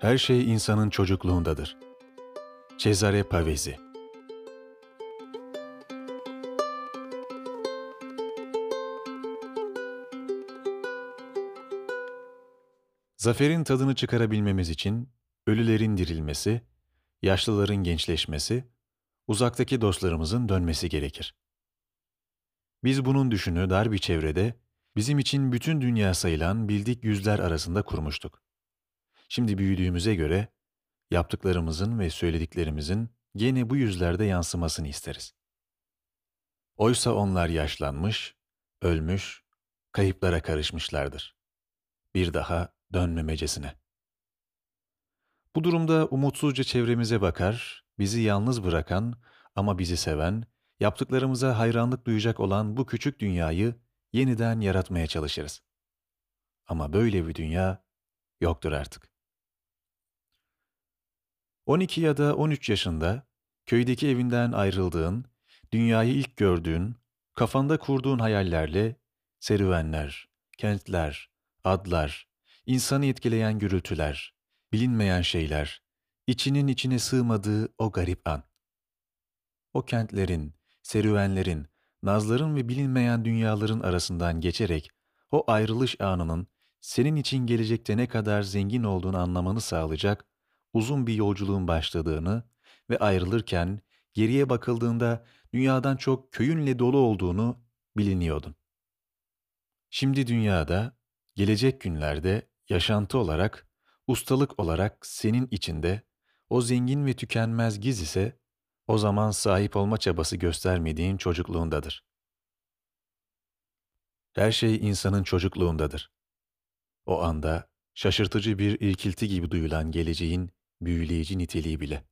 Her şey insanın çocukluğundadır. Cesare Pavese Zaferin tadını çıkarabilmemiz için ölülerin dirilmesi, yaşlıların gençleşmesi, uzaktaki dostlarımızın dönmesi gerekir. Biz bunun düşünü dar bir çevrede, bizim için bütün dünya sayılan bildik yüzler arasında kurmuştuk. Şimdi büyüdüğümüze göre yaptıklarımızın ve söylediklerimizin gene bu yüzlerde yansımasını isteriz. Oysa onlar yaşlanmış, ölmüş, kayıplara karışmışlardır. Bir daha dönmemecesine. Bu durumda umutsuzca çevremize bakar, bizi yalnız bırakan ama bizi seven, yaptıklarımıza hayranlık duyacak olan bu küçük dünyayı yeniden yaratmaya çalışırız. Ama böyle bir dünya yoktur artık. 12 ya da 13 yaşında köydeki evinden ayrıldığın, dünyayı ilk gördüğün, kafanda kurduğun hayallerle serüvenler, kentler, adlar, insanı etkileyen gürültüler, bilinmeyen şeyler, içinin içine sığmadığı o garip an. O kentlerin, serüvenlerin, nazların ve bilinmeyen dünyaların arasından geçerek o ayrılış anının senin için gelecekte ne kadar zengin olduğunu anlamanı sağlayacak uzun bir yolculuğun başladığını ve ayrılırken geriye bakıldığında dünyadan çok köyünle dolu olduğunu biliniyordun. Şimdi dünyada, gelecek günlerde yaşantı olarak, ustalık olarak senin içinde o zengin ve tükenmez giz ise o zaman sahip olma çabası göstermediğin çocukluğundadır. Her şey insanın çocukluğundadır. O anda şaşırtıcı bir irkilti gibi duyulan geleceğin büyüleyici niteliği bile.